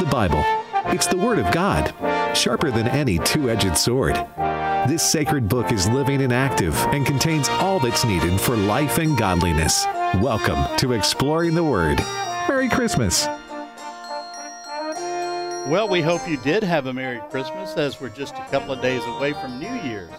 the Bible. It's the Word of God, sharper than any two edged sword. This sacred book is living and active and contains all that's needed for life and godliness. Welcome to Exploring the Word. Merry Christmas. Well, we hope you did have a Merry Christmas as we're just a couple of days away from New Year's.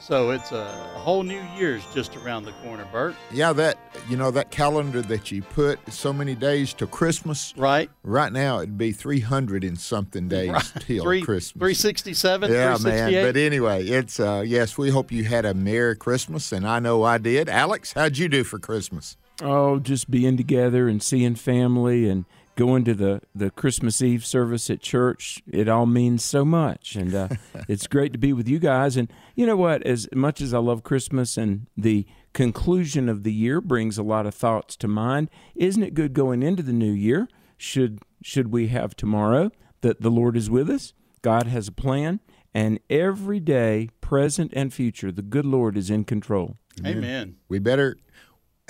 So it's a, a whole new year's just around the corner, Bert. Yeah, that you know that calendar that you put so many days to Christmas. Right. Right now it'd be three hundred and something days right. till Three, Christmas. Three sixty seven. Yeah, man. But anyway, it's uh, yes. We hope you had a merry Christmas, and I know I did. Alex, how'd you do for Christmas? Oh, just being together and seeing family and going to the, the Christmas Eve service at church, it all means so much. And uh, it's great to be with you guys. And you know what? As much as I love Christmas and the conclusion of the year brings a lot of thoughts to mind, isn't it good going into the new year? Should should we have tomorrow that the Lord is with us? God has a plan, and every day, present and future, the good Lord is in control. Amen. Amen. We better.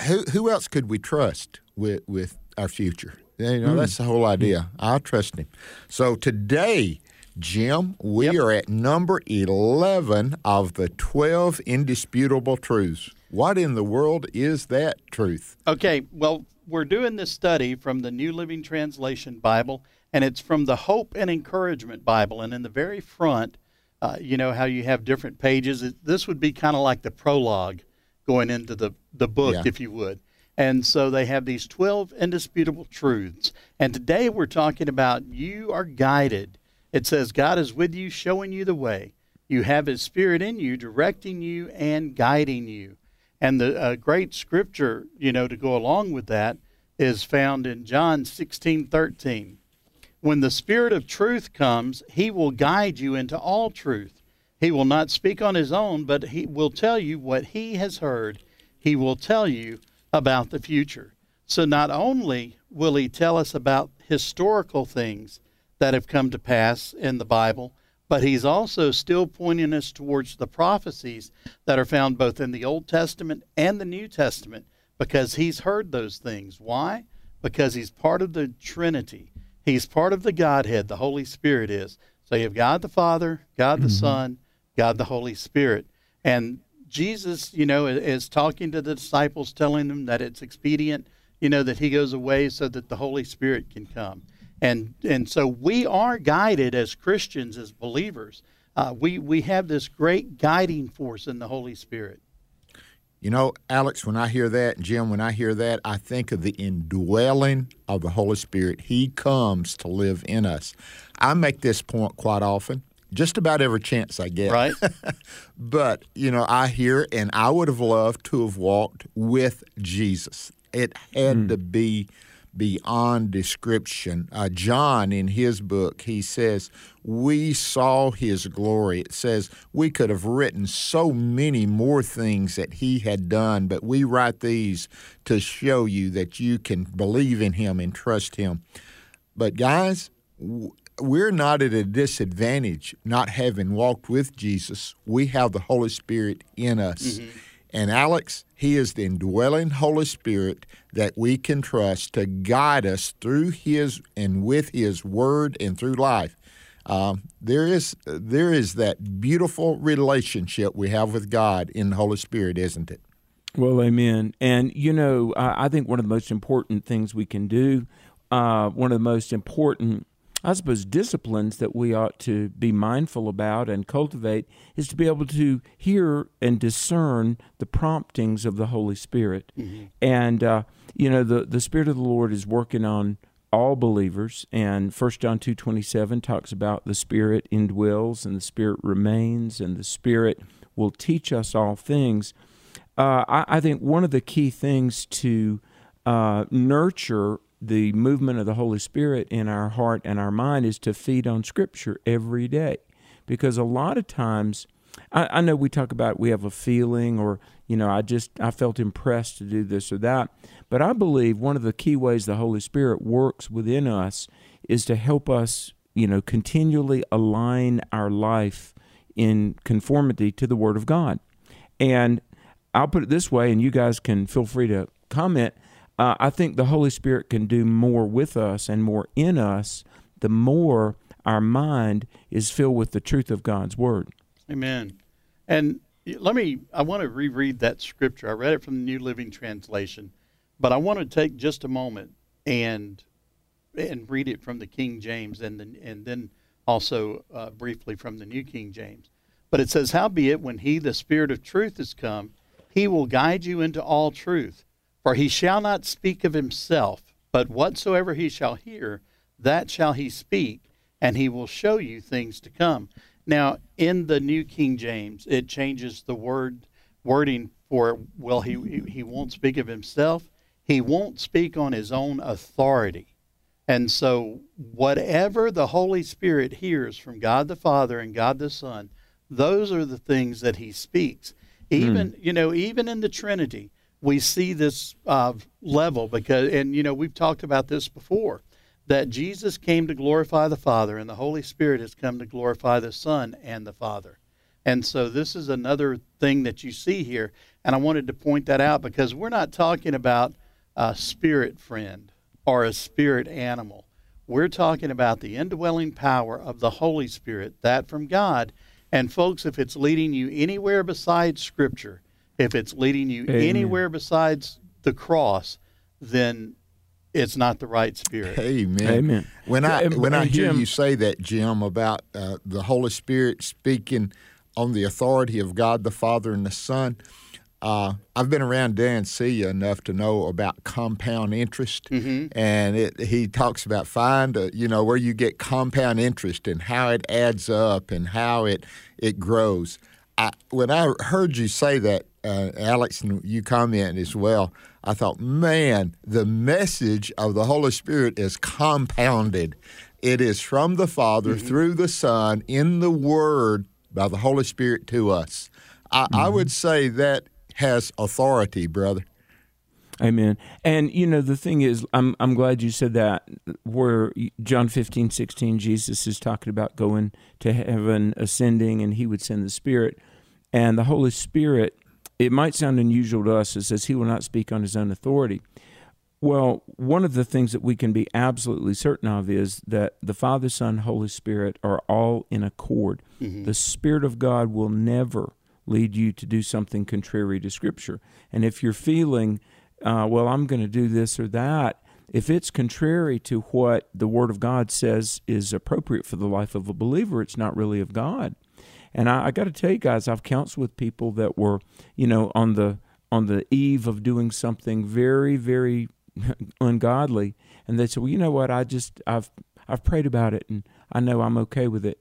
Who who else could we trust with with our future? You know, mm. that's the whole idea. I trust him. So today, Jim, we yep. are at number 11 of the 12 indisputable truths. What in the world is that truth? Okay, well, we're doing this study from the New Living Translation Bible, and it's from the Hope and Encouragement Bible. And in the very front, uh, you know how you have different pages. This would be kind of like the prologue going into the, the book, yeah. if you would. And so they have these 12 indisputable truths. And today we're talking about you are guided. It says God is with you, showing you the way. You have His Spirit in you, directing you and guiding you. And the uh, great scripture, you know, to go along with that is found in John 16 13. When the Spirit of truth comes, He will guide you into all truth. He will not speak on His own, but He will tell you what He has heard. He will tell you about the future. So not only will he tell us about historical things that have come to pass in the Bible, but he's also still pointing us towards the prophecies that are found both in the Old Testament and the New Testament because he's heard those things. Why? Because he's part of the Trinity. He's part of the Godhead, the Holy Spirit is. So you have God the Father, God the mm-hmm. Son, God the Holy Spirit. And Jesus, you know, is talking to the disciples, telling them that it's expedient, you know, that he goes away so that the Holy Spirit can come. And and so we are guided as Christians, as believers. Uh, we we have this great guiding force in the Holy Spirit. You know, Alex, when I hear that, Jim, when I hear that, I think of the indwelling of the Holy Spirit. He comes to live in us. I make this point quite often just about every chance I get. Right. but, you know, I hear and I would have loved to have walked with Jesus. It had mm. to be beyond description. Uh, John, in his book, he says, We saw his glory. It says, We could have written so many more things that he had done, but we write these to show you that you can believe in him and trust him. But, guys, we're not at a disadvantage not having walked with Jesus. We have the Holy Spirit in us. Mm-hmm. And Alex, He is the indwelling Holy Spirit that we can trust to guide us through His and with His Word and through life. Um, there is there is that beautiful relationship we have with God in the Holy Spirit, isn't it? Well, amen. And you know, I think one of the most important things we can do, uh, one of the most important I suppose, disciplines that we ought to be mindful about and cultivate is to be able to hear and discern the promptings of the Holy Spirit. Mm-hmm. And, uh, you know, the, the Spirit of the Lord is working on all believers and 1 john 2.27 talks about the spirit indwells and the spirit remains and the spirit will teach us all things uh, I, I, think one of the key things to uh, nurture the movement of the Holy Spirit in our heart and our mind is to feed on Scripture every day. Because a lot of times, I, I, know we talk about we have a feeling or, you know, I just, I felt impressed to do this or that. But I believe one of the key ways the Holy Spirit works within us is to help us, you know, continually align our life in conformity to the Word of God. And I'll put it this way, and you guys can feel free to comment uh, I think the Holy Spirit can do more with us and more in us the more our mind is filled with the truth of God's word. Amen. And let me, I want to reread that scripture. I read it from the New Living Translation, but I want to take just a moment and and read it from the King James and then and then also uh, briefly from the New King James. But it says, Howbeit, when he, the Spirit of truth, is come, he will guide you into all truth. For he shall not speak of himself, but whatsoever he shall hear, that shall he speak, and he will show you things to come. Now, in the New King James, it changes the word wording for well, he he won't speak of himself. He won't speak on his own authority. And so, whatever the Holy Spirit hears from God the Father and God the Son, those are the things that He speaks. Even, mm. you know, even in the Trinity, we see this uh, level because, and, you know, we've talked about this before that Jesus came to glorify the Father and the Holy Spirit has come to glorify the Son and the Father. And so, this is another thing that you see here. And I wanted to point that out because we're not talking about a spirit friend or a spirit animal. We're talking about the indwelling power of the Holy Spirit, that from God. And folks, if it's leading you anywhere besides Scripture, if it's leading you Amen. anywhere besides the cross, then it's not the right spirit. Amen. Amen. When I when I hear Jim, you say that, Jim, about uh, the Holy Spirit speaking on the authority of God the Father and the Son, uh, I've been around Dan Celia enough to know about compound interest, mm-hmm. and it, he talks about find a, you know where you get compound interest and how it adds up and how it it grows. I, when I heard you say that, uh, Alex, and you comment as well, I thought, man, the message of the Holy Spirit is compounded. It is from the Father mm-hmm. through the Son in the Word by the Holy Spirit to us. I, mm-hmm. I would say that has authority, brother. Amen. And you know the thing is, I'm I'm glad you said that. Where John 15, 16, Jesus is talking about going to heaven, ascending, and He would send the Spirit, and the Holy Spirit. It might sound unusual to us. It says He will not speak on His own authority. Well, one of the things that we can be absolutely certain of is that the Father, Son, Holy Spirit are all in accord. Mm-hmm. The Spirit of God will never lead you to do something contrary to Scripture. And if you're feeling, uh, well, I'm going to do this or that, if it's contrary to what the Word of God says is appropriate for the life of a believer, it's not really of God. And I, I got to tell you guys, I've counseled with people that were, you know, on the on the eve of doing something very, very ungodly, and they said, "Well, you know what? I just I've I've prayed about it, and I know I'm okay with it."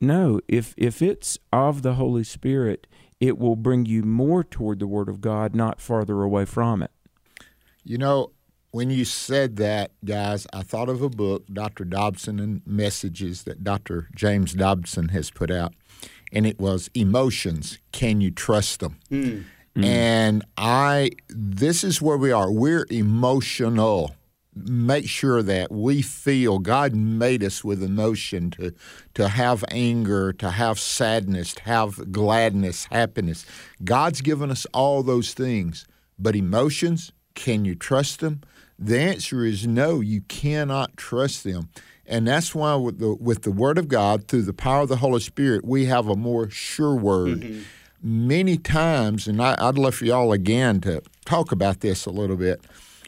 No, if if it's of the Holy Spirit, it will bring you more toward the Word of God, not farther away from it. You know, when you said that, guys, I thought of a book, Dr. Dobson and Messages, that Dr. James Dobson has put out, and it was Emotions Can You Trust Them? Mm. And I, this is where we are. We're emotional make sure that we feel God made us with emotion to to have anger, to have sadness, to have gladness, happiness. God's given us all those things. But emotions, can you trust them? The answer is no, you cannot trust them. And that's why with the with the word of God through the power of the Holy Spirit, we have a more sure word. Mm-hmm. Many times, and I, I'd love for y'all again to talk about this a little bit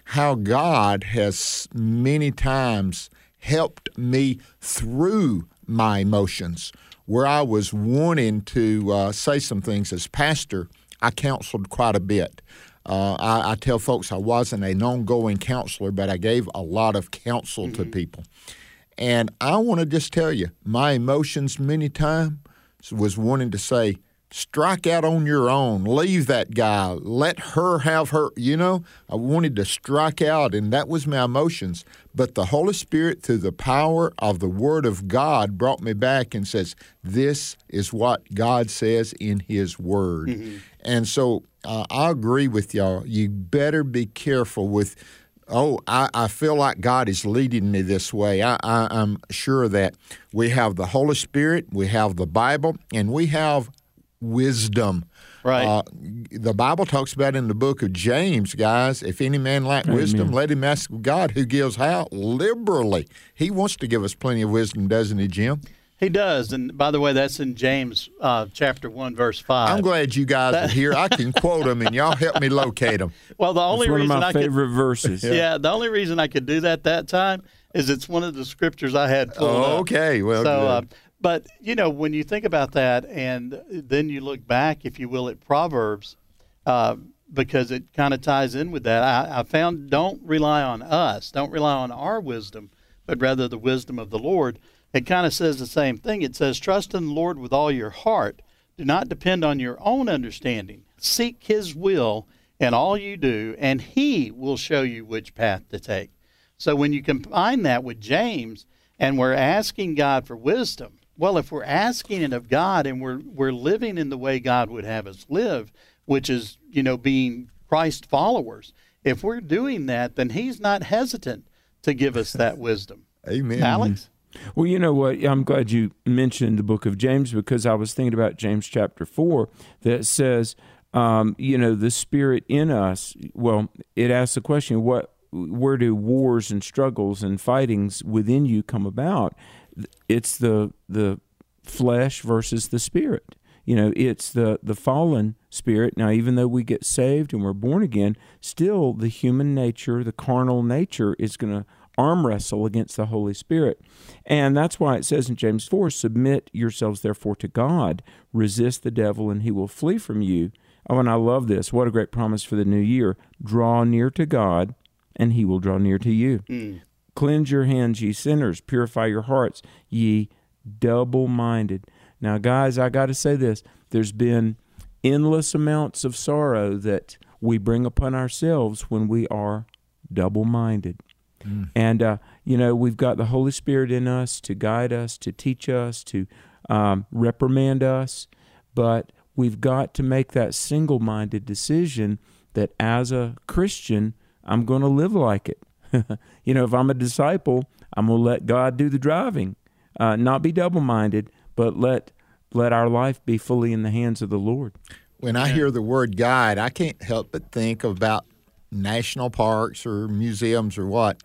how God has many times helped me through my emotions. Where I was wanting to uh, say some things as pastor, I counseled quite a bit. Uh, I, I, tell folks I wasn't an ongoing counselor, but I gave a lot of counsel mm-hmm. to people. And I want to just tell you, my emotions many times was wanting to say, strike out on your own. Leave that guy. Let her have her. You know, I wanted to strike out, and that was my emotions. But the Holy Spirit, through the power of the Word of God, brought me back and says, This is what God says in His Word. Mm-hmm. And so uh, I agree with y'all. You better be careful with. Oh, I, I feel like God is leading me this way. I, I, I'm sure that we have the Holy Spirit, we have the Bible, and we have wisdom. Right. Uh, the Bible talks about in the book of James, guys, if any man lack wisdom, let him ask God who gives how? Liberally. He wants to give us plenty of wisdom, doesn't he, Jim? He does, and by the way, that's in James uh, chapter one, verse five. I'm glad you guys are here. I can quote them, and y'all help me locate them. Well, the only It's one of reason my I favorite verses. could, yeah. the only reason I could do that that time is it's one of the scriptures I had pulled up. Okay, well, so, uh, but you know, when you think about that, and then you look back, if you will, at Proverbs, uh, because it kind of ties in with that. I, I found don't rely on us, don't rely on our wisdom, but rather the wisdom of the Lord. It kind of says the same thing. It says, "Trust in the Lord with all your heart. Do not depend on your own understanding. Seek His will in all you do, and He will show you which path to take." So when you combine that with James, and we're asking God for wisdom, well, if we're asking it of God and we're we're living in the way God would have us live, which is you know being Christ followers, if we're doing that, then He's not hesitant to give us that wisdom. Amen. Alex, Well, you know what? I'm glad you mentioned the book of James because I was thinking about James chapter 4 that says, um, you know, the spirit in us. Well, it asks the question, what, where do wars and struggles and fightings within you come about? It's the, the flesh versus the spirit. You know, it's the, the fallen spirit. Now, even though we get saved and we're born again, still the human nature, the carnal nature is going to arm wrestle against the Holy Spirit. And that's why it says in James 4 Submit yourselves therefore to God, resist the devil, and he will flee from you. Oh, and I love this. What a great promise for the new year. Draw near to God, and he will draw near to you. Mm. Cleanse your hands, ye sinners. Purify your hearts, ye double minded. Now, guys, I got to say this. There's been endless amounts of sorrow that we bring upon ourselves when we are double minded. And, uh, you know, we've got the Holy Spirit in us to guide us, to teach us, to um, reprimand us. But we've got to make that single minded decision that as a Christian, I'm going to live like it. you know, if I'm a disciple, I'm going to let God do the driving, uh, not be double minded, but let let our life be fully in the hands of the Lord. When I hear the word guide, I can't help but think about national parks or museums or what.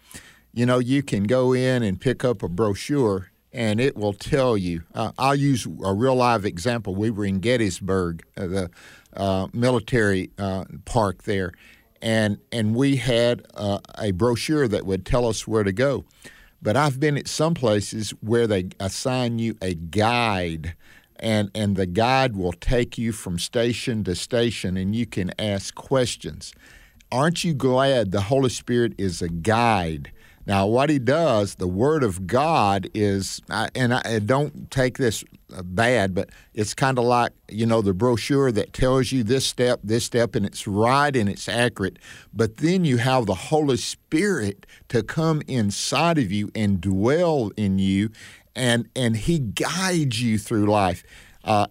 You know, you can go in and pick up a brochure and it will tell you. Uh, I'll use a real live example. We were in Gettysburg, uh, the uh, military uh, park there, and and we had uh, a brochure that would tell us where to go. But I've been at some places where they assign you a guide and and the guide will take you from station to station and you can ask questions aren't you glad the holy spirit is a guide now what he does the word of god is and i don't take this uh, bad but it's kind of like you know the brochure that tells you this step this step and it's right and it's accurate but then you have the holy spirit to come inside of you and dwell in you and and he guides you through life. Uh,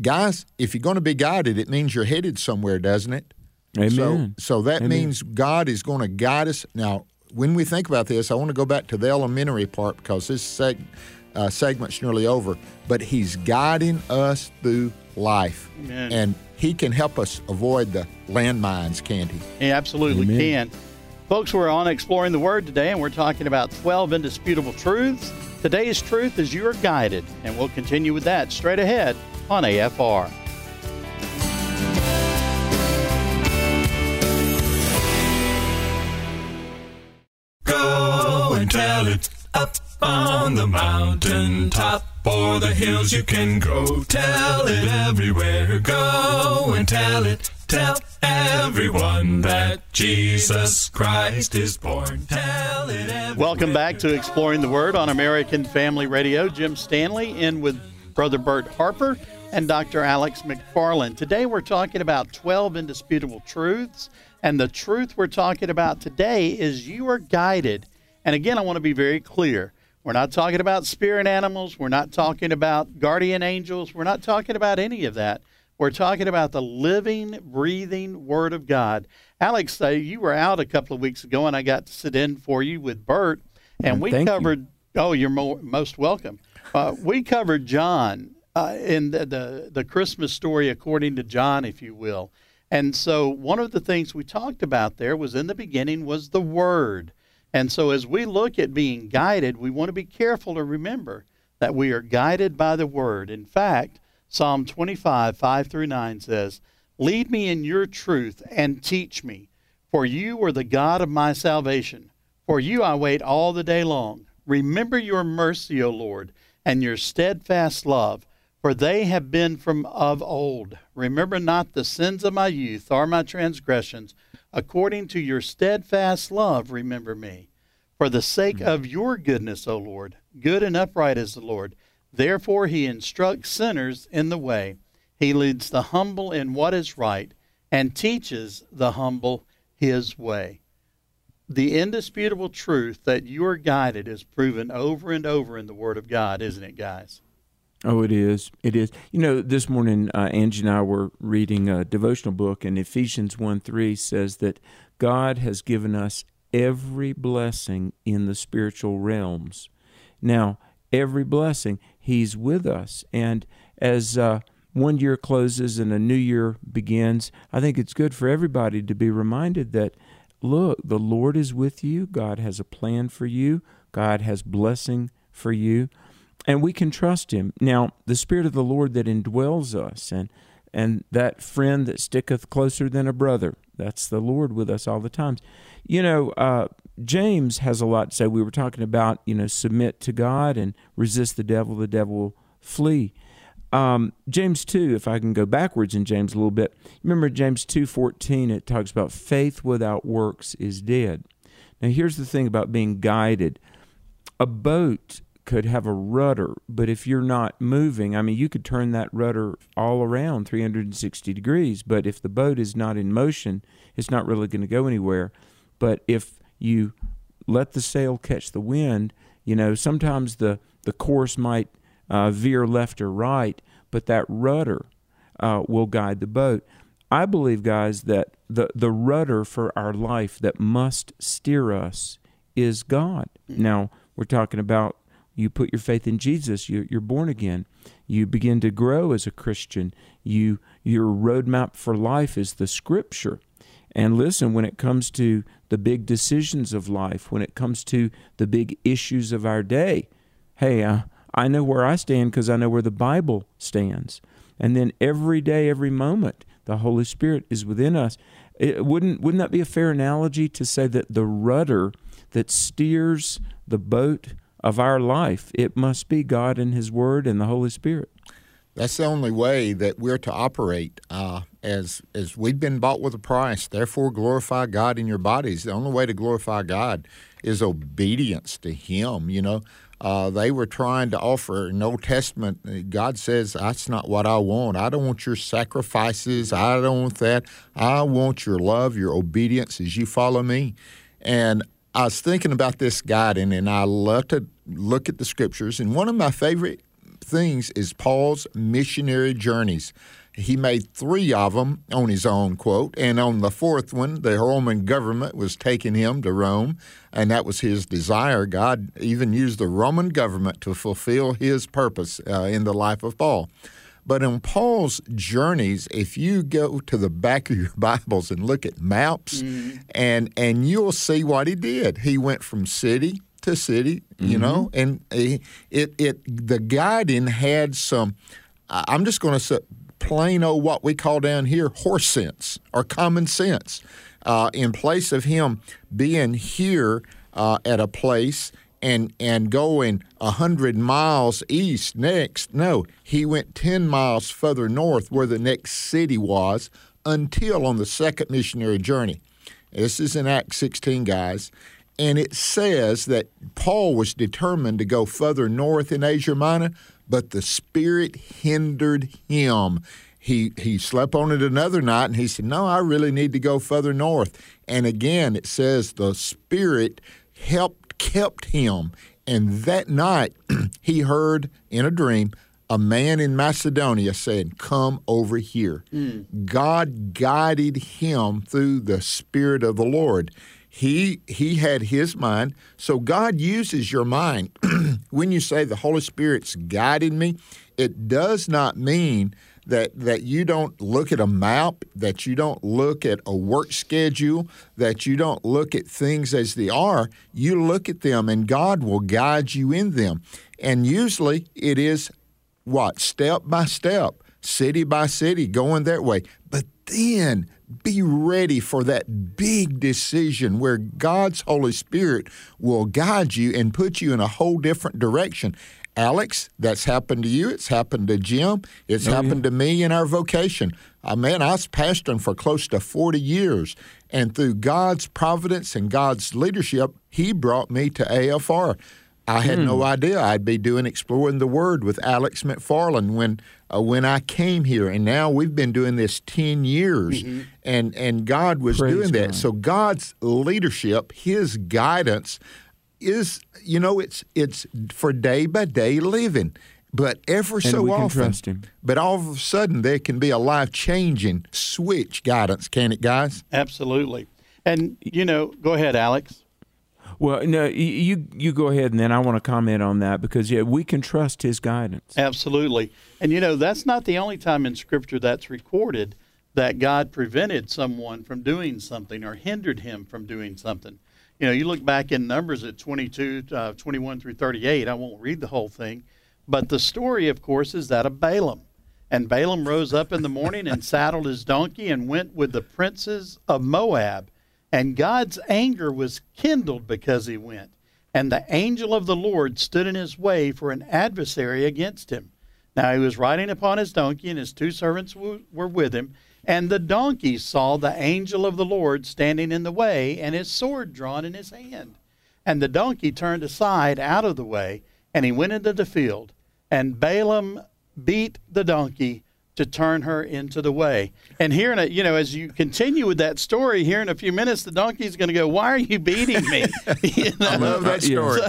guys, if you're going to be guided, it means you're headed somewhere, doesn't it? Amen. So, so that Amen. means God is going to guide us. Now, when we think about this, I want to go back to the elementary part because this seg- uh, segment's nearly over. But He's guiding us through life, Amen. and He can help us avoid the landmines, can't He? He absolutely Amen. can. Folks, we're on Exploring the Word today, and we're talking about 12 indisputable truths. Today's truth is you are guided, and we'll continue with that straight ahead on AFR. It up on the mountain top or the hills you can go. Tell it everywhere. Go and tell it. Tell everyone that Jesus Christ is born. Tell it. Welcome back to Exploring the Word on American Family Radio. Jim Stanley in with Brother Bert Harper and Dr. Alex McFarland. Today we're talking about 12 indisputable truths, and the truth we're talking about today is you are guided. And again, I want to be very clear. We're not talking about spirit animals, we're not talking about guardian angels, we're not talking about any of that. We're talking about the living, breathing Word of God. Alex, uh, you were out a couple of weeks ago, and I got to sit in for you with Bert, and we Thank you. covered. Oh, you're mo- most welcome. Uh, we covered John, uh, in the, the the Christmas story according to John, if you will. And so one of the things we talked about there was in the beginning was the Word. And so as we look at being guided, we want to be careful to remember that we are guided by the Word. In fact, Psalm 25, 5 through 9 says, Lead me in your truth and teach me, for you are the God of my salvation. For you I wait all the day long. Remember your mercy, O Lord, and your steadfast love, for they have been from of old. Remember not the sins of my youth or my transgressions. According to your steadfast love, remember me. For the sake mm-hmm. of your goodness, O Lord, good and upright is the Lord. Therefore he instructs sinners in the way. He leads the humble in what is right and teaches the humble his way. The indisputable truth that you are guided is proven over and over in the Word of God, isn't it, guys? Oh, it is. It is. You know, this morning, uh, Angie and I were reading a devotional book, and Ephesians 1 3 says that God has given us every blessing in the spiritual realms. Now, every blessing, He's with us. And as uh, one year closes and a new year begins, I think it's good for everybody to be reminded that, look, the Lord is with you. God has a plan for you, God has blessing for you and we can trust him. Now, the Spirit of the Lord that indwells us and and that friend that sticketh closer than a brother, that's the Lord with us all the times. You know, uh, James has a lot to say. We were talking about, you know, submit to God and resist the devil, the devil will flee. Um, James 2, if I can go backwards in James a little bit, remember James 2.14, it talks about faith without works is dead. Now, here's the thing about being guided. A boat could have a rudder, but if you're not moving, I mean, you could turn that rudder all around 360 degrees, but if the boat is not in motion, it's not really going to go anywhere. But if you let the sail catch the wind, you know, sometimes the, the course might uh, veer left or right, but that rudder uh, will guide the boat. I believe, guys, that the, the rudder for our life that must steer us is God. Now, we're talking about you put your faith in Jesus, you, are born again. You begin to grow as a Christian. You your roadmap for life is the Scripture. And listen, when it comes to the big decisions of life, when it comes to the big issues of our day, hey, uh, I know where I stand because I know where the Bible stands. And then every day, every moment, the Holy Spirit is within us. It, wouldn't wouldn't that be a fair analogy to say that the rudder that steers the boat of our life. It must be God and His Word and the Holy Spirit. That's the only way that we're to operate. Uh, as as we've been bought with a price, therefore glorify God in your bodies. The only way to glorify God is obedience to Him. You know, uh, they were trying to offer in Old Testament. God says, "That's not what I want. I don't want your sacrifices. I don't want that. I want your love, your obedience as you follow me." And I was thinking about this guiding, and I love to look at the scriptures. And one of my favorite things is Paul's missionary journeys. He made three of them on his own, quote, and on the fourth one, the Roman government was taking him to Rome, and that was his desire. God even used the Roman government to fulfill his purpose uh, in the life of Paul. But in Paul's journeys, if you go to the back of your Bibles and look at maps, mm-hmm. and and you'll see what he did. He went from city to city, you mm-hmm. know, and it it the guiding had some. I'm just going to say plain old what we call down here horse sense or common sense. Uh, in place of him being here uh, at a place and and going a hundred miles east next. No, he went ten miles further north where the next city was until on the second missionary journey. This is in Acts 16, guys. And it says that Paul was determined to go further north in Asia Minor, but the Spirit hindered him. He, he slept on it another night and he said, No, I really need to go further north. And again, it says the Spirit helped kept him. And that night, he heard in a dream a man in Macedonia saying, Come over here. Mm. God guided him through the Spirit of the Lord. He he had his mind. So God uses your mind. when you say the Holy Spirit's guiding me, it does not mean that that you don't look at a map, that you don't look at a work schedule, that you don't look at things as they are. You look at them and God will guide you in them. And usually it is what? Step by step, city by city, going that way. But then be ready for that big decision where God's Holy Spirit will guide you and put you in a whole different direction. Alex, that's happened to you. It's happened to Jim. It's Oh, happened to me in our vocation. Uh, man, I was pastoring for close to 40 years. And through God's providence and God's leadership, He brought me to AFR. I had no idea I'd be doing exploring the Word with Alex McFarland when uh, when I came here, and now we've been doing this ten years, and and God was Praise doing that. So God's leadership, His guidance, is you know it's it's for day by day living, but ever so we can often, trust Him. but all of a sudden there can be a life changing switch guidance, can it, guys? Absolutely. And you know, go ahead, Alex. Well, no, you you go ahead, and then I want to comment on that because yeah, we can trust His guidance. Absolutely. And you know, that's not the only time in Scripture that's recorded that God prevented someone from doing something or hindered him from doing something. You know, you look back in Numbers at 22, uh, 21 through 38. I won't read the whole thing. But the story, of course, is that of Balaam. And Balaam rose up in the morning and saddled his donkey and went with the princes of Moab. And God's anger was kindled because he went. And the angel of the Lord stood in his way for an adversary against him. Now he was riding upon his donkey, and his two servants w- were with him. And the donkey saw the angel of the Lord standing in the way, and his sword drawn in his hand. And the donkey turned aside out of the way, and he went into the field. And Balaam beat the donkey to turn her into the way. And here in a, you know, as you continue with that story, here in a few minutes, the donkey's going to go, "Why are you beating me?" You know? I love that story.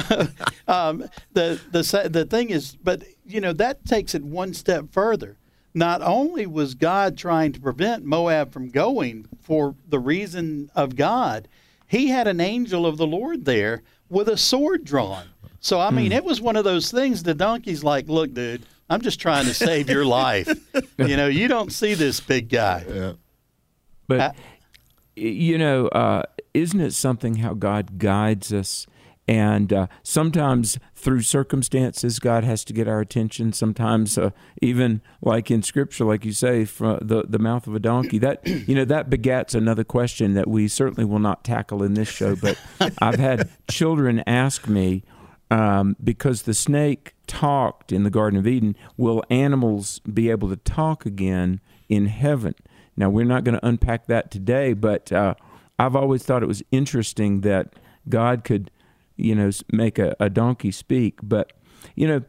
um, the the the thing is, but you know that takes it one step further. Not only was God trying to prevent Moab from going for the reason of God, He had an angel of the Lord there with a sword drawn. So I mean, it was one of those things. The donkey's like, "Look, dude, I'm just trying to save your life. You know, you don't see this big guy." Yeah. But y- you know, uh, isn't it something how God guides us? And uh, sometimes through circumstances, God has to get our attention. Sometimes, uh, even like in Scripture, like you say, from the the mouth of a donkey. That you know that begats another question that we certainly will not tackle in this show. But I've had children ask me um, because the snake talked in the Garden of Eden. Will animals be able to talk again in heaven? Now, we're not going to unpack that today, but uh, I've always thought it was interesting that God could, you know, make a, a donkey speak. But, you know,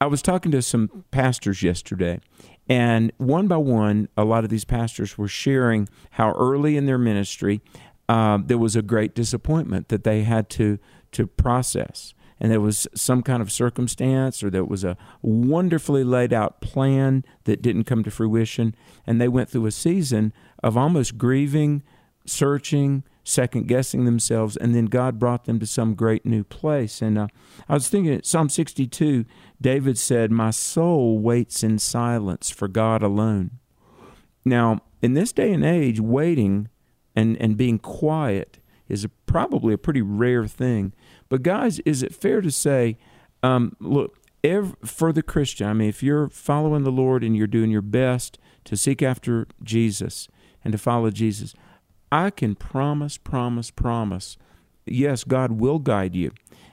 I was talking to some pastors yesterday, and one by one, a lot of these pastors were sharing how early in their ministry um, there was a great disappointment that they had to to process and there was some kind of circumstance or there was a wonderfully laid out plan that didn't come to fruition and they went through a season of almost grieving searching second guessing themselves and then god brought them to some great new place and uh, i was thinking psalm 62 david said my soul waits in silence for god alone now in this day and age waiting and, and being quiet is a, probably a pretty rare thing. But guys, is it fair to say, um, look, ev for the Christian, I mean, if you're following the Lord and you're doing your best to seek after Jesus and to follow Jesus, I can promise, promise, promise, yes, God will guide you.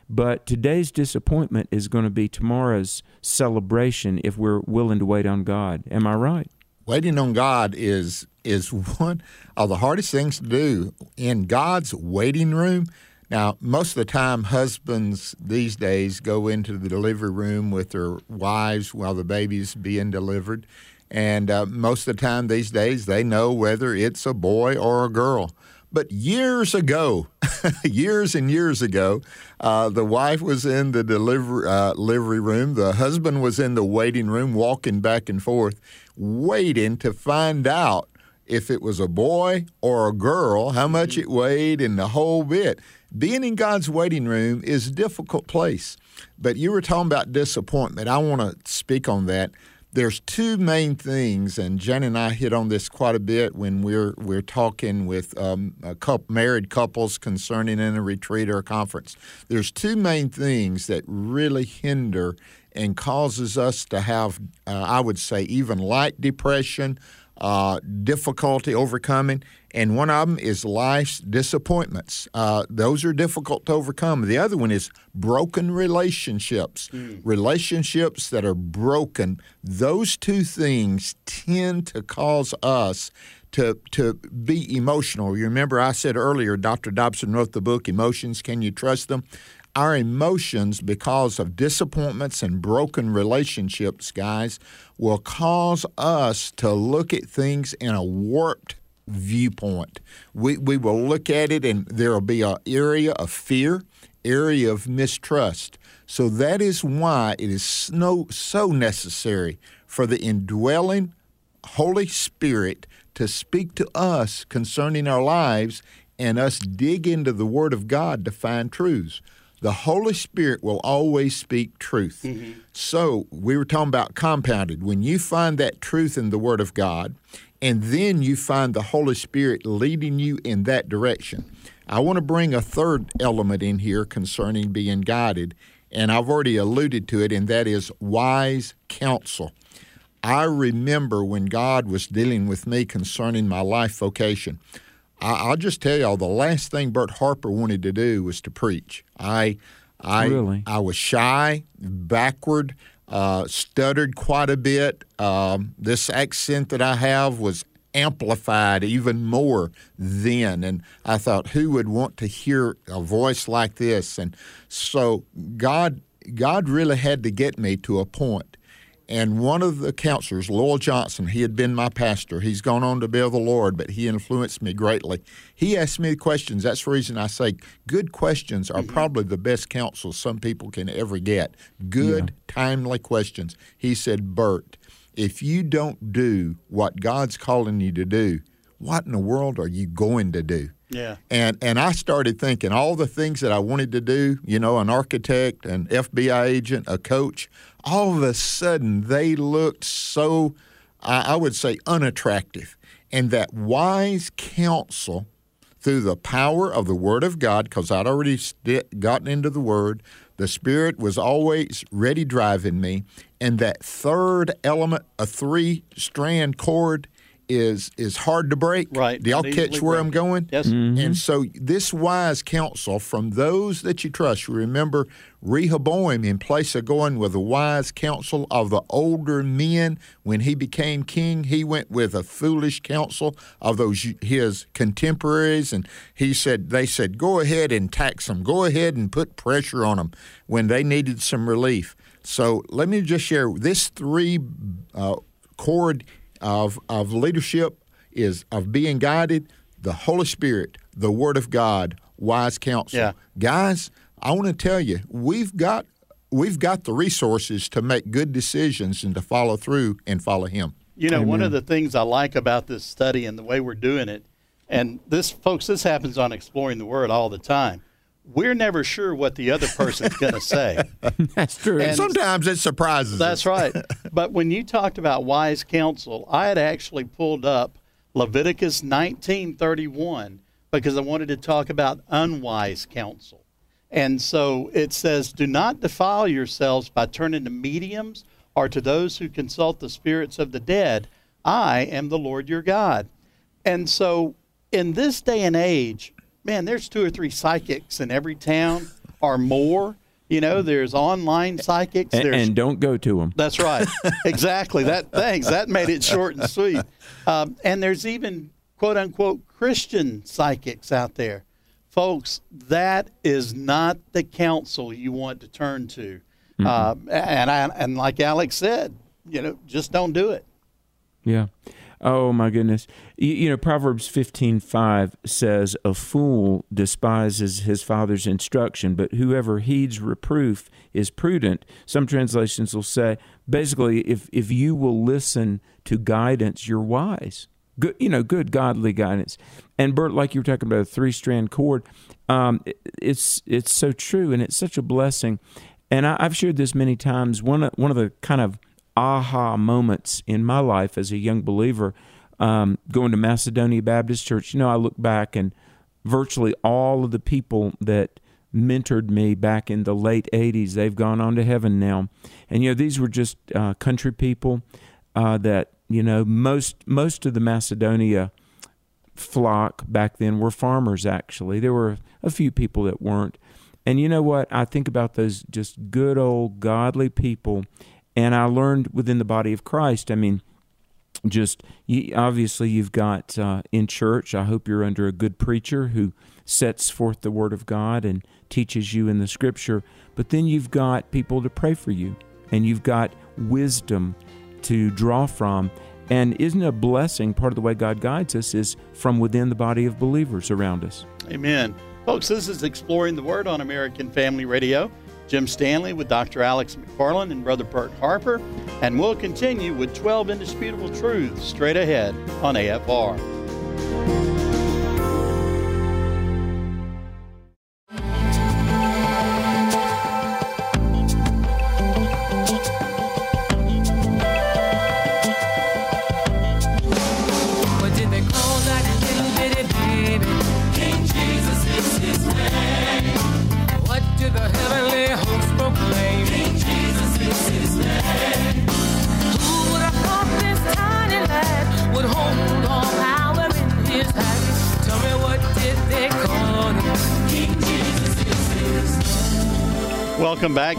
But today's disappointment is going to be tomorrow's celebration if we're willing to wait on God. Am I right? Waiting on God is is one of the hardest things to do in God's waiting room. Now, most of the time, husbands these days go into the delivery room with their wives while the baby's being delivered, and uh, most of the time these days they know whether it's a boy or a girl. But years ago, years and years ago, uh, the wife was in the delivery, uh, delivery room. The husband was in the waiting room, walking back and forth, waiting to find out if it was a boy or a girl, how much it weighed, and the whole bit. Being in God's waiting room is a difficult place. But you were talking about disappointment. I want to speak on that. There's two main things, and Jen and I hit on this quite a bit when we're we're talking with um, couple, married couples concerning in a retreat or a conference. There's two main things that really hinder and causes us to have, uh, I would say, even light depression, uh, difficulty overcoming, and one of them is life's disappointments. Uh, those are difficult to overcome. The other one is broken relationships. Mm. Relationships that are broken. Those two things tend to cause us to to be emotional. You remember I said earlier, Dr. Dobson wrote the book Emotions. Can you trust them? Our emotions, because of disappointments and broken relationships, guys, will cause us to look at things in a warped viewpoint. We, we will look at it and there will be an area of fear, area of mistrust. So that is why it is so, so necessary for the indwelling Holy Spirit to speak to us concerning our lives and us dig into the Word of God to find truths. The Holy Spirit will always speak truth. Mm-hmm. So we were talking about compounded. When you find that truth in the Word of God, and then you find the Holy Spirit leading you in that direction. I want to bring a third element in here concerning being guided, and I've already alluded to it, and that is wise counsel. I remember when God was dealing with me concerning my life vocation. I, will just tell y'all the last thing Bert Harper wanted to do was to preach. I, I, really? I was shy, backward uh, stuttered quite a bit. Um, this accent that I have was amplified even more then. And I thought, who would want to hear a voice like this? And so God, God really had to get me to a point and one of the counselors, Lowell Johnson, he had been my pastor. He's gone on to be of the Lord, but he influenced me greatly. He asked me questions. That's the reason I say good questions are mm-hmm. probably the best counsel some people can ever get. Good, yeah. timely questions. He said, Bert, if you don't do what God's calling you to do, what in the world are you going to do? Yeah. And and I started thinking all the things that I wanted to do, you know, an architect, an FBI agent, a coach, all of a sudden they looked so I, I would say unattractive. And that wise counsel through the power of the Word of God, because I'd already st- gotten into the Word, the Spirit was always ready driving me. And that third element, a three strand cord, is is hard to break. Right. Do y'all catch where I'm going? Yes. Mm-hmm. And so this wise counsel from those that you trust. Remember Rehoboam, in place of going with the wise counsel of the older men when he became king, he went with a foolish counsel of those his contemporaries, and he said they said, "Go ahead and tax them. Go ahead and put pressure on them when they needed some relief." So let me just share this three uh, cord of, of leadership is of being guided, the Holy Spirit, the Word of God, wise counsel. Yeah. Guys, I want to tell you, we've got we've got the resources to make good decisions and to follow through and follow Him. You know, Amen. one of the things I like about this study and the way we're doing it, and this, folks, this happens on Exploring the Word all the time we're never sure what the other person's going to say. that's true. And sometimes it surprises That's us. right. But when you talked about wise counsel, I had actually pulled up Leviticus 19:31 because I wanted to talk about unwise counsel. And so it says, "Do not defile yourselves by turning to mediums or to those who consult the spirits of the dead. I am the Lord your God." And so in this day and age, man, there's two or three psychics in every town or more. You know, there's online psychics. And, and don't go to them. That's right. exactly. That thanks. That made it short and sweet. Um, and there's even quote unquote Christian psychics out there. Folks, that is not the counsel you want to turn to. Mm-hmm. Uh, and I, and like Alex said, you know, just don't do it. Yeah. Oh my goodness. You, you know Proverbs 15:5 says a fool despises his father's instruction, but whoever heeds reproof is prudent. Some translations will say basically if if you will listen to guidance, you're wise. good, you know, good godly guidance. And Bert, like you were talking about a three strand cord, um, it, it's it's so true, and it's such a blessing. And I, I've shared this many times. One one of the kind of aha moments in my life as a young believer, um, going to Macedonia Baptist Church. You know, I look back and virtually all of the people that mentored me back in the late 80s. They've gone on to heaven now. And, you know, these were just uh, country people uh, that, you know, most, most of the Macedonia flock back then were farmers, actually. There were a few people that weren't. And you know what? I think about those just good old godly people. And I learned within the body of Christ. I mean, just you, obviously you've got uh, in church. I hope you're under a good preacher who sets forth the Word of God and teaches you in the Scripture. But then you've got people to pray for you, and you've got wisdom to draw from. And isn't a blessing? Part of the way God guides us is from within the body of believers around us. Amen. Folks, this is Exploring the Word on American Family Radio. Jim Stanley with Dr. Alex McFarland and Brother Bert Harper. And we'll continue with 12 indisputable truths straight ahead on AFR.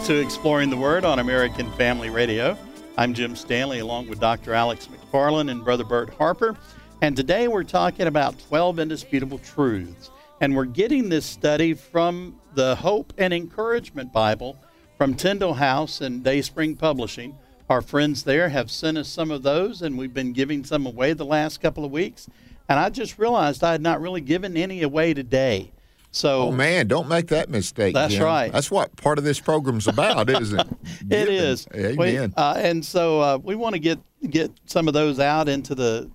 To Exploring the Word on American Family Radio. I'm Jim Stanley along with Dr. Alex McFarland and Brother Bert Harper. And today we're talking about 12 indisputable truths. And we're getting this study from the Hope and Encouragement Bible from Tyndale House and Dayspring Publishing. Our friends there have sent us some of those, and we've been giving some away the last couple of weeks. And I just realized I had not really given any away today. So Oh man, don't make that mistake. That's Jim. right. That's what part of this program's about, isn't it? It Giving. is. Amen. We- uh, and so uh, we want to get get some of those out into the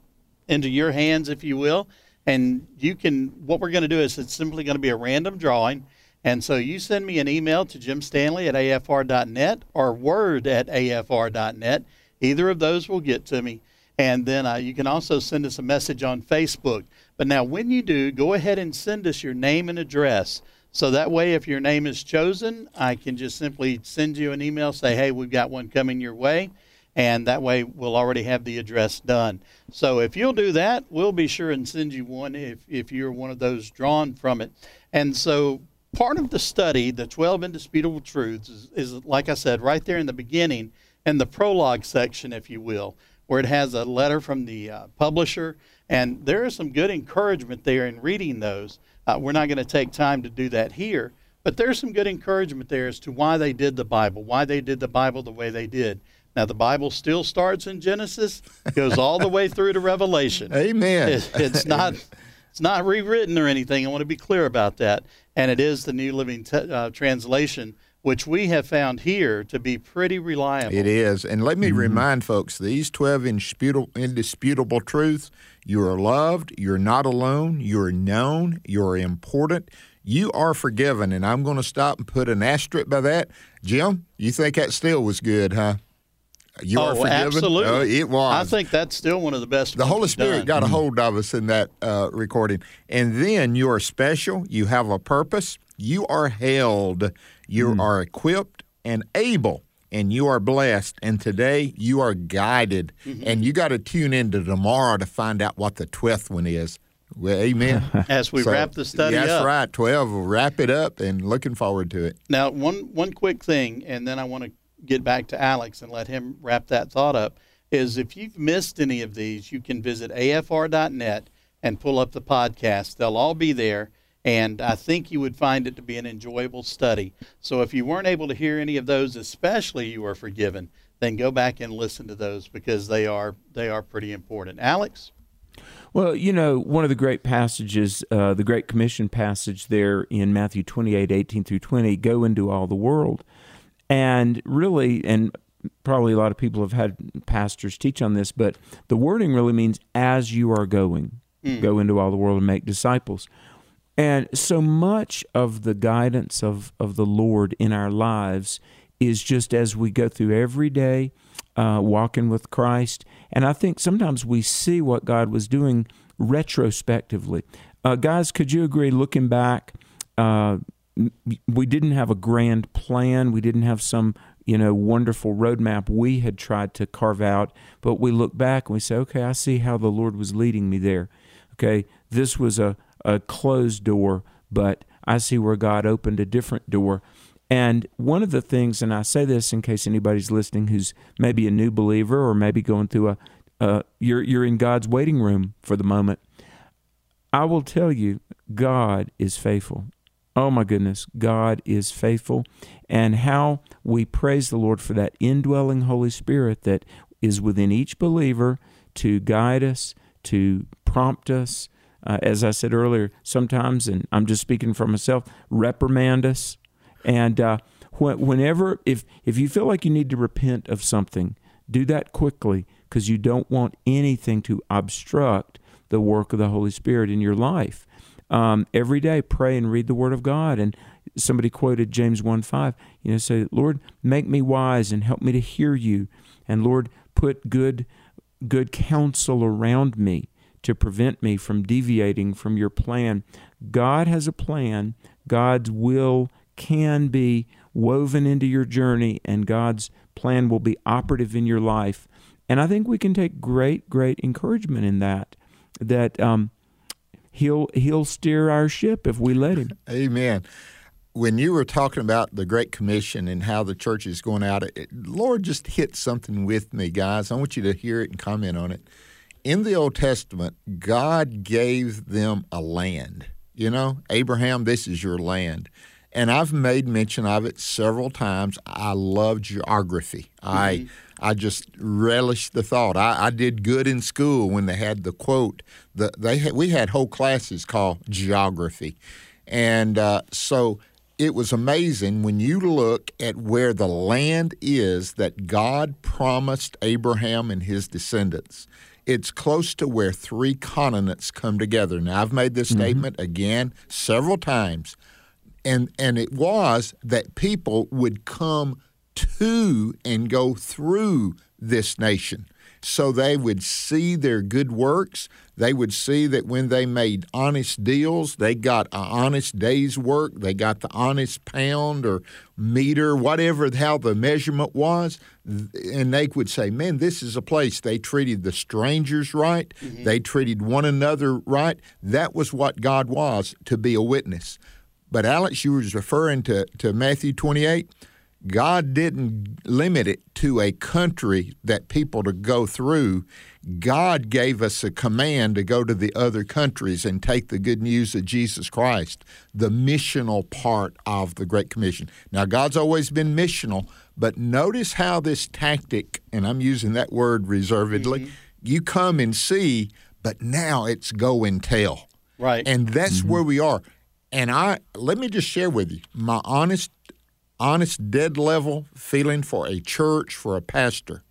into your hands, if you will. And you can. What we're going to do is it's simply going to be a random drawing. And so you send me an email to Jim Stanley at afr.net or word at afr.net. Either of those will get to me. And then uh, you can also send us a message on Facebook. But now, when you do, go ahead and send us your name and address. So that way, if your name is chosen, I can just simply send you an email, say, hey, we've got one coming your way. And that way, we'll already have the address done. So if you'll do that, we'll be sure and send you one if, if you're one of those drawn from it. And so part of the study, the 12 indisputable truths, is, is like I said, right there in the beginning, in the prologue section, if you will, where it has a letter from the uh, publisher. And there is some good encouragement there in reading those. Uh, we're not going to take time to do that here, but there's some good encouragement there as to why they did the Bible, why they did the Bible the way they did. Now, the Bible still starts in Genesis, goes all the way through to Revelation. Amen. It- it's not it's not rewritten or anything. I want to be clear about that. And it is the New Living uh, Translation, which we have found here to be pretty reliable. It is. And let me mm-hmm. remind folks these 12 indisputable, indisputable truths you are loved, you're not alone, you're known, you're important, you are forgiven. And I'm going to stop and put an asterisk by that. Jim, you think that still was good, huh? You are oh, forgiven? Uh, absolutely. Oh, it was. I think that's still one of the best. The Holy Spirit done. got a mm-hmm. hold of us in that uh, recording. And then you are special. You have a purpose. You are held. You hmm. are equipped and able. And you are blessed. And today you are guided. Mm-hmm. And you got to tune into tomorrow to find out what the 12th one is. Well, amen. As we So, wrap the study That's up. right. 12. We'll wrap it up and looking forward to it. Now, one one quick thing, and then I want to get back to Alex and let him wrap that thought up. Is if you've missed any of these, you can visit afr.net and pull up the podcast. They'll all be there, and I think you would find it to be an enjoyable study. So if you weren't able to hear any of those, especially you are forgiven, then go back and listen to those because they are they are pretty important. Alex. Well, you know, one of the great passages, uh, the Great Commission passage there in Matthew 28, 18 through 20, go into all the world. And really, and probably a lot of people have had pastors teach on this, but the wording really means as you are going, go into all the world and make disciples. And so much of the guidance of, of the Lord in our lives is just as we go through every day, uh, walking with Christ. And I think sometimes we see what God was doing retrospectively. Uh, guys, could you agree, looking back, uh, we didn't have a grand plan. We didn't have some, you know, wonderful roadmap we had tried to carve out. But we look back and we say, okay, I see how the Lord was leading me there. Okay, this was a, a closed door, but I see where God opened a different door. And one of the things, and I say this in case anybody's listening who's maybe a new believer or maybe going through a, uh, you're you're in God's waiting room for the moment. I will tell you, God is faithful. Oh my goodness, God is faithful. And how we praise the Lord for that indwelling Holy Spirit that is within each believer to guide us, to prompt us. Uh, as I said earlier, sometimes, and I'm just speaking for myself, reprimand us. And uh, wh- whenever, if, if you feel like you need to repent of something, do that quickly because you don't want anything to obstruct the work of the Holy Spirit in your life. Um, every day, pray and read the Word of God. And somebody quoted James 1 5, you know, say, Lord, make me wise and help me to hear you. And Lord, put good, good counsel around me to prevent me from deviating from your plan. God has a plan. God's will can be woven into your journey, and God's plan will be operative in your life. And I think we can take great, great encouragement in that. That um, he'll he'll steer our ship if we let him. Amen. When you were talking about the Great Commission and how the church is going out, it, Lord just hit something with me, guys. I want you to hear it and comment on it. In the Old Testament, God gave them a land. You know, Abraham, this is your land. And I've made mention of it several times. I love geography. I I just relish the thought. I, I did good in school when they had the quote. The, they had, we had whole classes called geography, and uh, so it was amazing when you look at where the land is that God promised Abraham and his descendants. It's close to where three continents come together. Now I've made this mm-hmm. statement again several times and and it was that people would come to and go through this nation so they would see their good works. They would see that when they made honest deals they got an honest day's work. They got the honest pound or meter whatever how the measurement was. And they would say man this is a place. They treated the strangers right. Mm-hmm. They treated one another right. That was what god was to be a witness. But Alex, you was referring to, to Matthew 28. God didn't limit it to a country that people to go through. God gave us a command to go to the other countries and take the good news of Jesus Christ, the missional part of the Great Commission. Now, God's always been missional, but notice how this tactic, and I'm using that word reservedly, mm-hmm. you come and see, but now it's go and tell. Right. And that's mm-hmm. where we are. And I let me just share with you my honest, honest, dead level feeling for a church, for a pastor.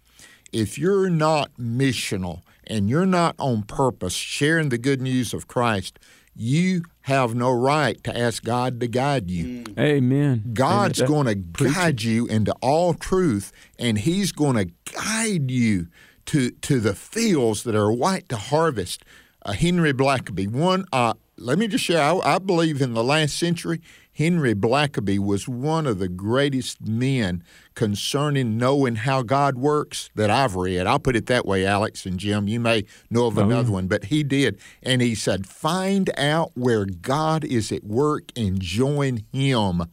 If you're not missional and you're not on purpose sharing the good news of Christ, you have no right to ask God to guide you. Amen. God's going to guide you into all truth, and He's going to guide you to to the fields that are white to harvest. Uh, Henry Blackaby, one. Uh, let me just share. I, I believe in the last century, Henry Blackaby was one of the greatest men concerning knowing how God works that I've read. I'll put it that way, Alex and Jim. You may know of oh, another one, but he did. And he said, find out where God is at work and join him.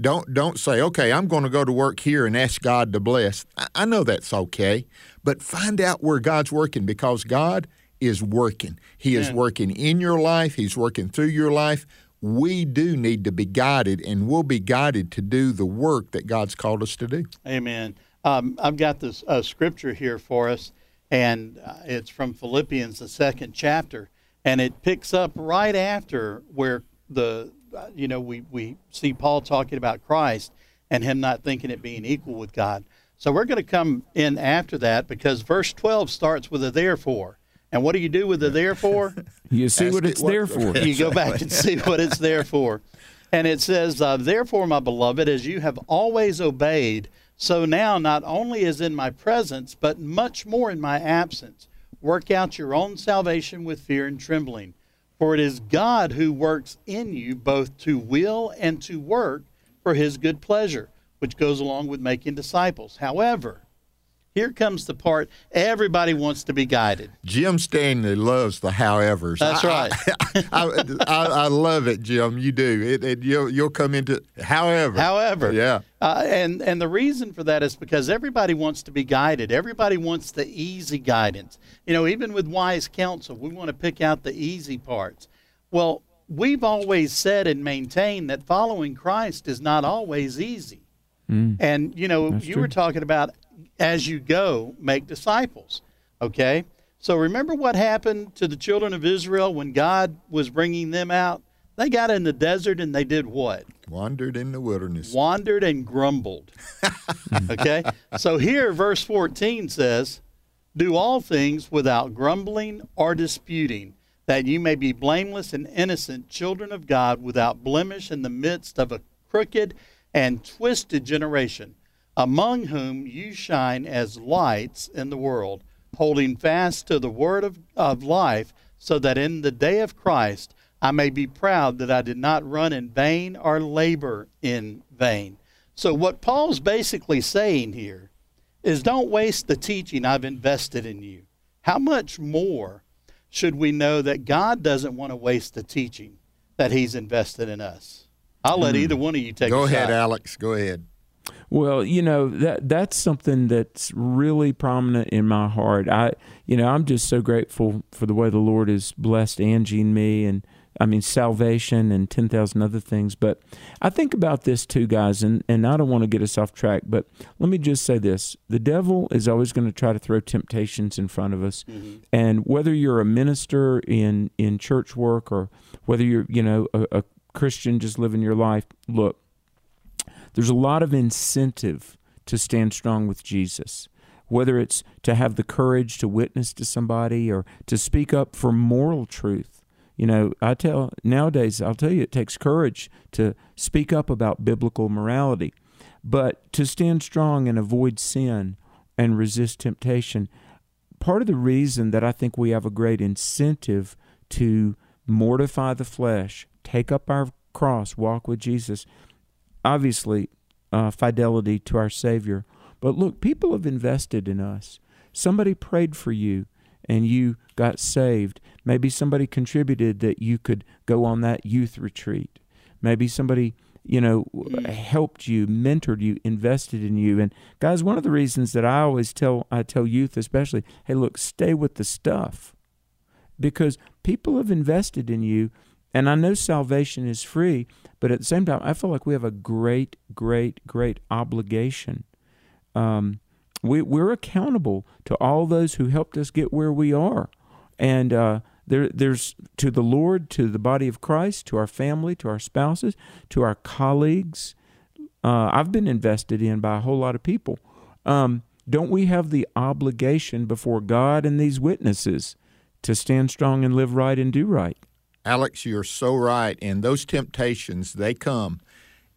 Don't don't say, okay, I'm going to go to work here and ask God to bless. I, I know that's okay, but find out where God's working because God is working. He is working in your life. He's working through your life. We do need to be guided, and we'll be guided to do the work that God's called us to do. Amen. Um, I've got this uh, scripture here for us, and uh, it's from Philippians, the second chapter, and it picks up right after where the, uh, you know, we, we see Paul talking about Christ and him not thinking it being equal with God. So we're going to come in after that because verse 12 starts with a therefore. And what do you do with the therefore? You see Ask what it it's what- there for. you go back and see what it's there for. And it says, uh, Therefore, my beloved, as you have always obeyed, so now not only is in my presence, but much more in my absence, work out your own salvation with fear and trembling. For it is God who works in you both to will and to work for his good pleasure, which goes along with making disciples. However, here comes the part everybody wants to be guided. Jim Stanley loves the howevers. That's I- right. I, I, I love it, Jim. You do. It, it, you'll, you'll come into however. However, Yeah. uh, and and the reason for that is because everybody wants to be guided. Everybody wants the easy guidance. You know, even with wise counsel, we want to pick out the easy parts. Well, we've always said and maintained that following Christ is not always easy. And you know, you were talking about as you go, make disciples. Okay, so remember what happened to the children of Israel when God was bringing them out? They got in the desert and they did what? Wandered in the wilderness. wandered and grumbled. okay? So here, verse 14 says, Do all things without grumbling or disputing, that you may be blameless and innocent, children of God, without blemish in the midst of a crooked and twisted generation, among whom you shine as lights in the world, holding fast to the word of, of life, so that in the day of Christ I may be proud that I did not run in vain or labor in vain. So, what Paul's basically saying here is don't waste the teaching I've invested in you. How much more should we know that God doesn't want to waste the teaching that He's invested in us? I'll let hmm. either one of you take Go ahead, shot. Alex. Go ahead. Well, you know that that's something that's really prominent in my heart. I, you know, I'm just so grateful for the way the Lord has blessed Angie and me, and I mean salvation and ten thousand other things. But I think about this too, guys, and and I don't want to get us off track. But let me just say this: the devil is always going to try to throw temptations in front of us, mm-hmm. and whether you're a minister in in church work or whether you're you know a, a Christian just living your life, look there's a lot of incentive to stand strong with Jesus. Whether it's to have the courage to witness to somebody or to speak up for moral truth. You know, I tell nowadays, I'll tell you, it takes courage to speak up about biblical morality. But to stand strong and avoid sin and resist temptation, part of the reason that I think we have a great incentive to mortify the flesh, take up our cross, walk with Jesus, obviously uh, fidelity to our Savior. But look, people have invested in us. Somebody prayed for you and you got saved. Maybe somebody contributed that you could go on that youth retreat. Maybe somebody, you know, helped you, mentored you, invested in you. And guys, one of the reasons that I always tell I tell youth especially, hey, look, stay with the stuff. Because people have invested in you and I know salvation is free, but at the same time, I feel like we have a great, great, great obligation. Um, we, we're accountable to all those who helped us get where we are. And uh, there, there's to the Lord, to the body of Christ, to our family, to our spouses, to our colleagues. Uh, I've been invested in by a whole lot of people. Um, don't we have the obligation before God and these witnesses to stand strong and live right and do right? Alex, you're so right. And those temptations, they come.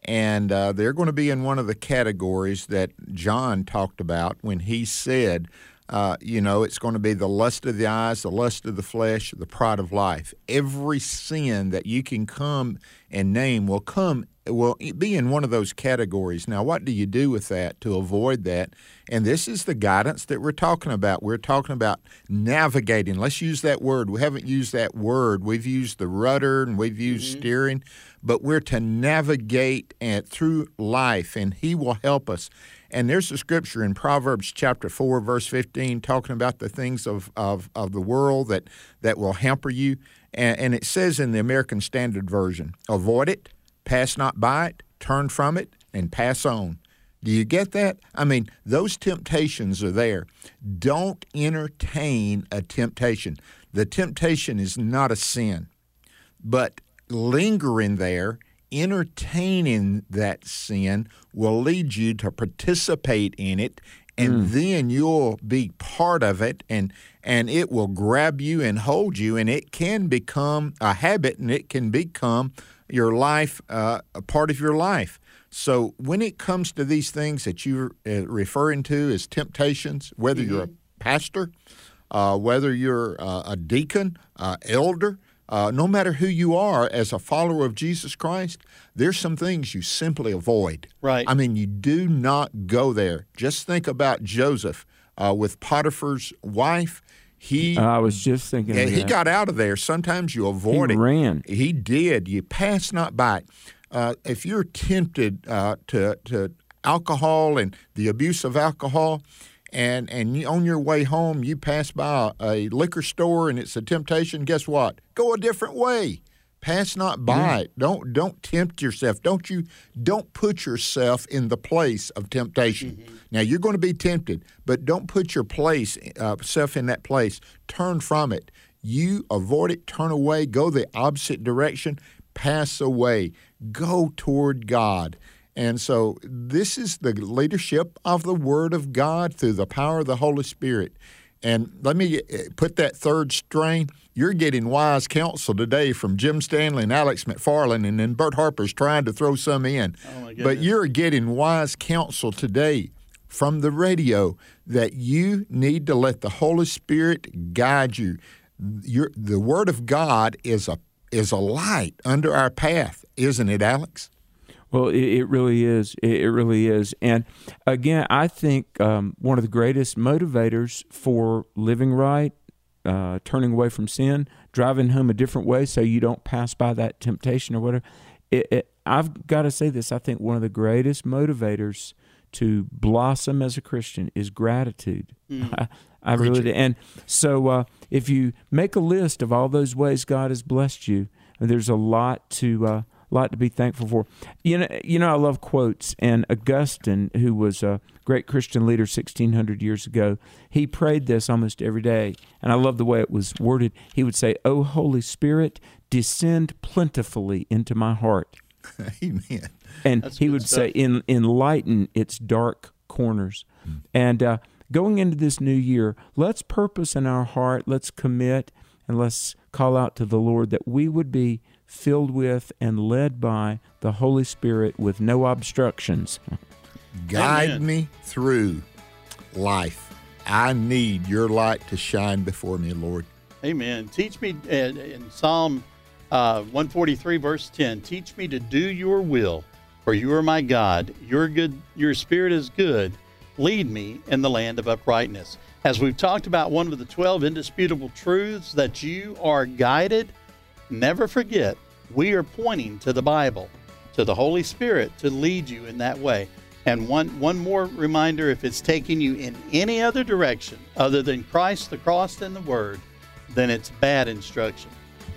And uh, they're going to be in one of the categories that John talked about when he said, uh, you know, it's going to be the lust of the eyes, the lust of the flesh, the pride of life. Every sin that you can come and name will come will be in one of those categories. Now, what do you do with that to avoid that? And this is the guidance that we're talking about. We're talking about navigating. Let's use that word. We haven't used that word. We've used the rudder and we've used steering, but we're to navigate and through life, and He will help us. And there's a scripture in Proverbs chapter 4, verse 15, talking about the things of, of, of the world that, that will hamper you. And, and it says in the American Standard Version, avoid it, pass not by it, turn from it, and pass on. Do you get that? I mean, those temptations are there. Don't entertain a temptation. The temptation is not a sin, but lingering there entertaining that sin will lead you to participate in it and then you'll be part of it and and it will grab you and hold you and it can become a habit and it can become your life uh, a part of your life. So when it comes to these things that you're uh, referring to as temptations whether you're a pastor uh, whether you're uh, a deacon uh, elder uh, no matter who you are as a follower of Jesus Christ, there's some things you simply avoid. Right. I mean, you do not go there. Just think about Joseph uh, with Potiphar's wife. He I was just thinking. yeah, of he got out of there. Sometimes you avoid He it. ran. He did. You pass not by it. Uh, if you're tempted uh, to to alcohol and the abuse of alcohol, and and you, on your way home you pass by a, a liquor store and it's a temptation. Guess what? Go a different way. Pass not by it. Don't don't tempt yourself. Don't you don't put yourself in the place of temptation. Now you're going to be tempted, but don't put your place uh, self in that place. Turn from it. You avoid it. Turn away. Go the opposite direction. Pass away. Go toward God. And so this is the leadership of the Word of God through the power of the Holy Spirit. And let me uh, put that third strain. You're getting wise counsel today from Jim Stanley and Alex McFarland, and then Bert Harper's trying to throw some in. Oh, but you're getting wise counsel today from the radio that you need to let the Holy Spirit guide you. Your, the Word of God is a is a light under our path, isn't it, Alex? Well, it, it really is. It, it really is. And again, I think um, one of the greatest motivators for living right, uh, turning away from sin, driving home a different way so you don't pass by that temptation or whatever. It, it, I've got to say this. I think one of the greatest motivators to blossom as a Christian is gratitude. I, I really do. And so uh, if you make a list of all those ways God has blessed you, there's a lot to uh, lot to be thankful for. You know, you know, I love quotes. And Augustine, who was a great Christian leader 1600 years ago, he prayed this almost every day. And I love the way it was worded. He would say, "O Holy Spirit, descend plentifully into my heart." Amen. and That's he would stuff. say in enlighten its dark corners and uh, going into this new year let's purpose in our heart let's commit and let's call out to the lord that we would be filled with and led by the holy spirit with no obstructions Guide Amen. me through life. I need your light to shine before me, Lord. Amen. Teach me uh, in Psalm uh, 143, verse 10. Teach me to do your will, for you are my God. Your good, your spirit is good. Lead me in the land of uprightness. As we've talked about one of the 12 indisputable truths that you are guided, never forget we are pointing to the Bible, to the Holy Spirit to lead you in that way. And one one more reminder if it's taking you in any other direction other than Christ, the cross, and the Word, then it's bad instruction.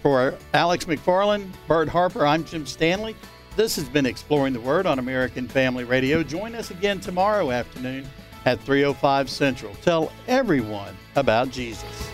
For Alex McFarland, Bert Harper, I'm Jim Stanley. This has been Exploring the Word on American Family Radio. Join us again tomorrow afternoon at 305 Central. Tell everyone about Jesus.